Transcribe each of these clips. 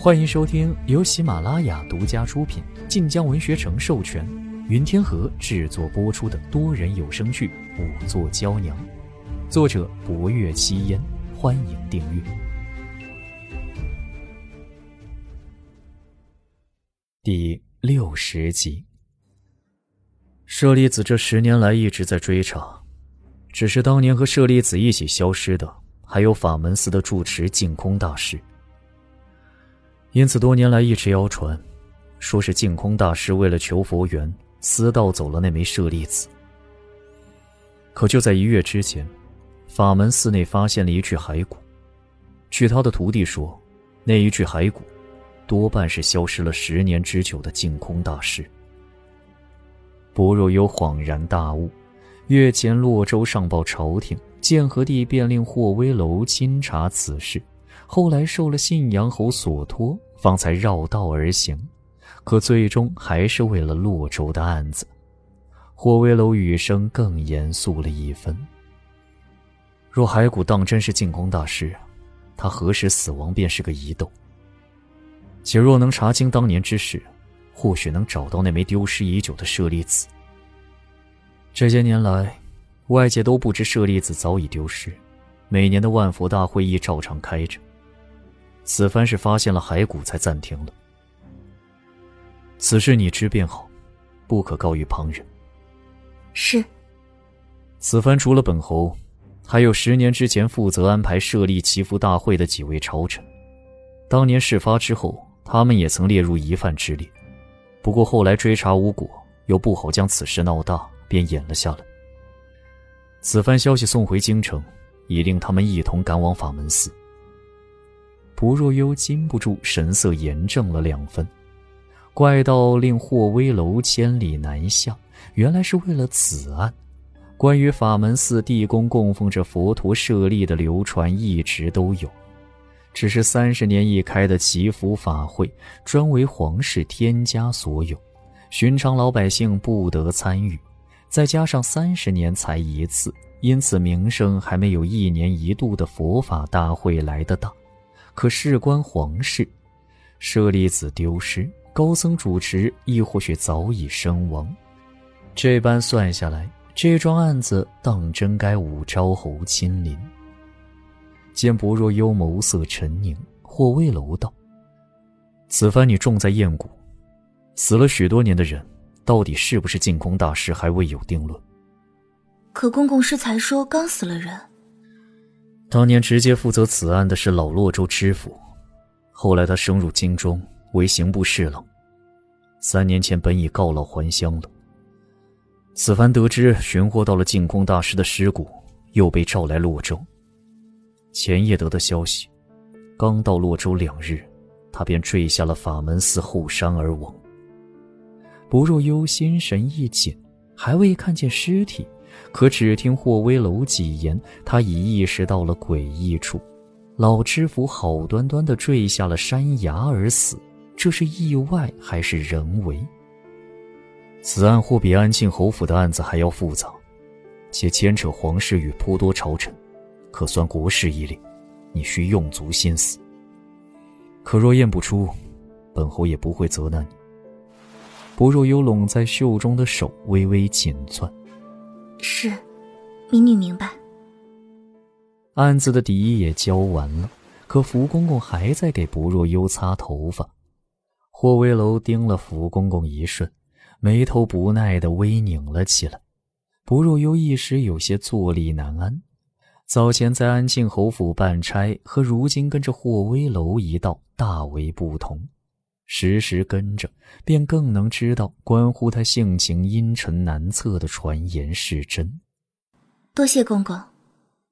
欢迎收听由喜马拉雅独家出品、晋江文学城授权、云天河制作播出的多人有声剧《五座娇娘》，作者：博月七烟。欢迎订阅。第六十集，舍利子这十年来一直在追查，只是当年和舍利子一起消失的，还有法门寺的住持净空大师。因此，多年来一直谣传，说是净空大师为了求佛缘，私盗走了那枚舍利子。可就在一月之前，法门寺内发现了一具骸骨。据他的徒弟说，那一具骸骨，多半是消失了十年之久的净空大师。薄若幽恍然大悟，月前洛州上报朝廷，建和帝便令霍威楼亲查此事。后来受了信阳侯所托，方才绕道而行，可最终还是为了洛州的案子。霍威楼语声更严肃了一分。若骸骨当真是净空大师，他何时死亡便是个疑窦。且若能查清当年之事，或许能找到那枚丢失已久的舍利子。这些年来，外界都不知舍利子早已丢失，每年的万佛大会议照常开着。此番是发现了骸骨才暂停了。此事你知便好，不可告于旁人。是。此番除了本侯，还有十年之前负责安排设立祈福大会的几位朝臣。当年事发之后，他们也曾列入疑犯之列，不过后来追查无果，又不好将此事闹大，便掩了下来。此番消息送回京城，已令他们一同赶往法门寺。不若幽禁不住神色严正了两分，怪道令霍威楼千里南下，原来是为了此案。关于法门寺地宫供奉着佛陀舍利的流传一直都有，只是三十年一开的祈福法会专为皇室天家所有，寻常老百姓不得参与，再加上三十年才一次，因此名声还没有一年一度的佛法大会来的大。可事关皇室，舍利子丢失，高僧主持亦或许早已身亡。这般算下来，这桩案子当真该武昭侯亲临。见薄若幽眸色沉凝，或微楼道：“此番你重在验骨，死了许多年的人，到底是不是净空大师，还未有定论。可公公是才说刚死了人。”当年直接负责此案的是老洛州知府，后来他升入京中为刑部侍郎，三年前本已告老还乡了。此番得知寻获到了净空大师的尸骨，又被召来洛州。前夜得的消息，刚到洛州两日，他便坠下了法门寺后山而亡。不若幽心神一紧，还未看见尸体。可只听霍威楼几言，他已意识到了诡异处。老知府好端端的坠下了山崖而死，这是意外还是人为？此案或比安庆侯府的案子还要复杂，且牵扯皇室与颇多朝臣，可算国事一例，你需用足心思。可若验不出，本侯也不会责难你。不若幽拢在袖中的手微微紧攥。是，民女明白。案子的底也交完了，可福公公还在给不若幽擦头发。霍威楼盯了福公公一瞬，眉头不耐的微拧了起来。不若幽一时有些坐立难安。早前在安庆侯府办差，和如今跟着霍威楼一道大为不同。时时跟着，便更能知道关乎他性情阴沉难测的传言是真。多谢公公，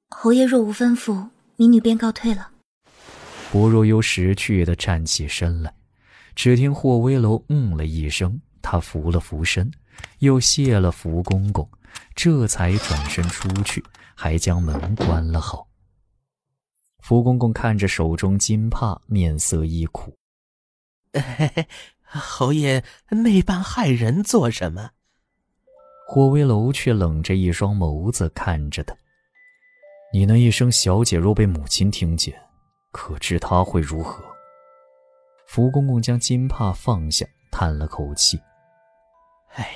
侯爷若无吩咐，民女便告退了。薄若幽识趣的站起身来，只听霍威楼嗯了一声，他扶了扶身，又谢了福公公，这才转身出去，还将门关了好。福公公看着手中金帕，面色一苦。嘿嘿，侯爷那般害人做什么？霍威楼却冷着一双眸子看着他。你那一声“小姐”若被母亲听见，可知她会如何？福公公将金帕放下，叹了口气：“哎，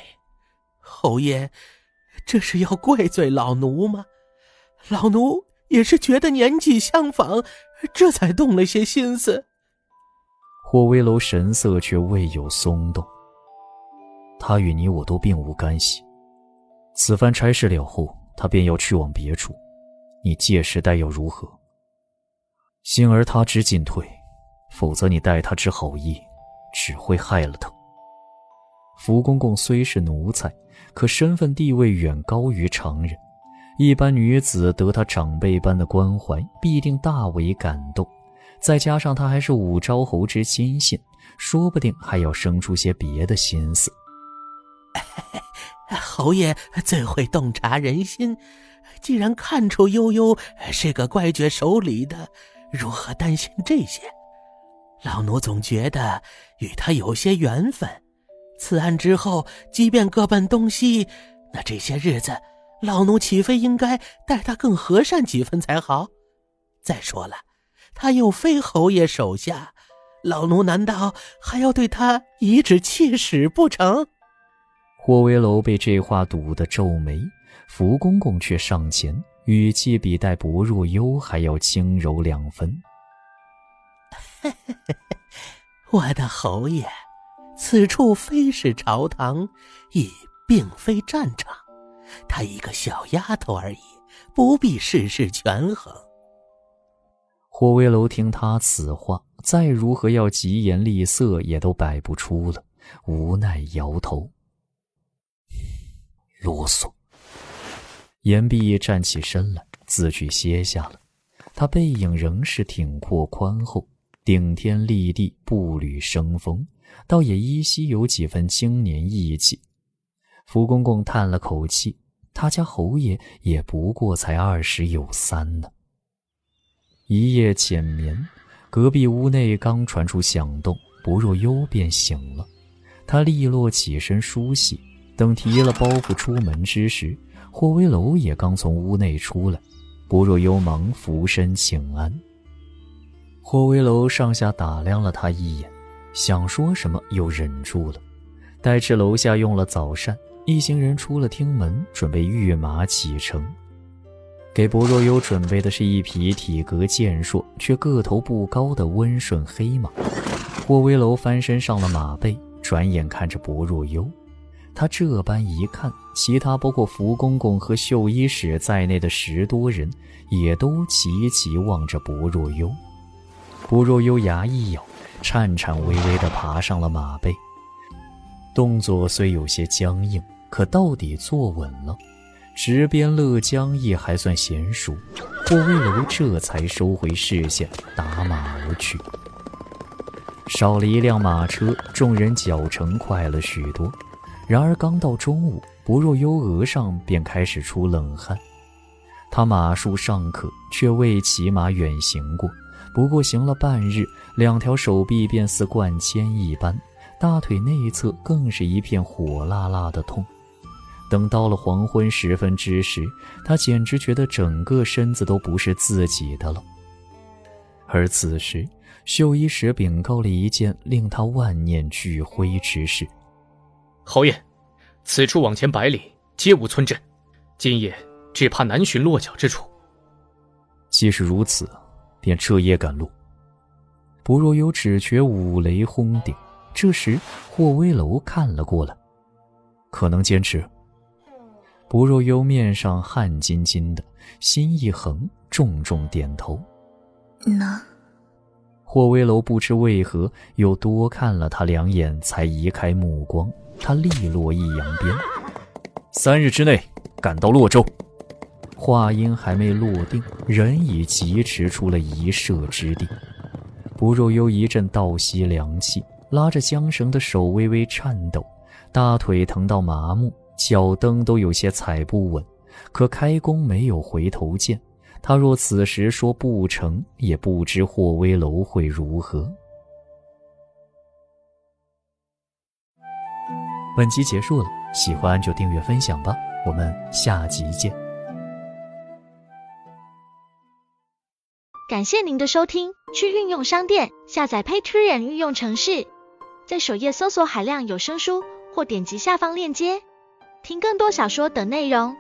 侯爷，这是要怪罪老奴吗？老奴也是觉得年纪相仿，这才动了些心思。”霍威楼神色却未有松动。他与你我都并无干系，此番差事了后，他便要去往别处，你届时待要如何？幸而他知进退，否则你待他之好意，只会害了他。福公公虽是奴才，可身份地位远高于常人，一般女子得他长辈般的关怀，必定大为感动。再加上他还是武昭侯之亲信，说不定还要生出些别的心思。侯爷最会洞察人心，既然看出悠悠是个怪绝守礼的，如何担心这些？老奴总觉得与他有些缘分。此案之后，即便各奔东西，那这些日子，老奴岂非应该待他更和善几分才好？再说了，他又非侯爷手下，老奴难道还要对他颐指气使不成？霍威楼被这话堵得皱眉，福公公却上前，语气比待薄若幽还要轻柔两分。我的侯爷，此处非是朝堂，亦并非战场，她一个小丫头而已，不必事事权衡。霍威楼听他此话，再如何要疾言厉色，也都摆不出了，无奈摇头。啰嗦。严毕站起身来，自去歇下了。他背影仍是挺阔宽厚，顶天立地，步履生风，倒也依稀有几分青年意气。福公公叹了口气，他家侯爷也不过才二十有三呢。一夜浅眠，隔壁屋内刚传出响动，不若幽便醒了。他利落起身梳洗。等提了包袱出门之时，霍威楼也刚从屋内出来，不若幽忙俯身请安。霍威楼上下打量了他一眼，想说什么又忍住了。待至楼下用了早膳，一行人出了厅门，准备御马启程。给薄若幽准备的是一匹体格健硕却个头不高的温顺黑马。霍威楼翻身上了马背，转眼看着薄若幽。他这般一看，其他包括福公公和绣衣使在内的十多人，也都齐齐望着薄若幽。薄若幽牙一咬，颤颤巍巍地爬上了马背，动作虽有些僵硬，可到底坐稳了。执鞭勒缰亦还算娴熟，霍威楼这才收回视线，打马而去。少了一辆马车，众人脚程快了许多。然而刚到中午，不若幽额上便开始出冷汗。他马术尚可，却未骑马远行过。不过行了半日，两条手臂便似灌铅一般，大腿内侧更是一片火辣辣的痛。等到了黄昏时分之时，他简直觉得整个身子都不是自己的了。而此时，绣衣使禀告了一件令他万念俱灰之事。侯爷，此处往前百里皆无村镇，今夜只怕难寻落脚之处。既是如此，便彻夜赶路。不若有只觉五雷轰顶。这时霍威楼看了过来，可能坚持。不若幽面上汗津津的，心一横，重重点头。能。霍威楼不知为何又多看了他两眼，才移开目光。他利落一扬鞭，三日之内赶到洛州。话音还没落定，人已疾驰出了一射之地。不若幽一阵倒吸凉气，拉着缰绳的手微微颤抖，大腿疼到麻木，脚蹬都有些踩不稳。可开弓没有回头箭，他若此时说不成，也不知霍威楼会如何。本集结束了，喜欢就订阅分享吧，我们下集见。感谢您的收听，去运用商店下载 Patreon 运用城市，在首页搜索海量有声书，或点击下方链接听更多小说等内容。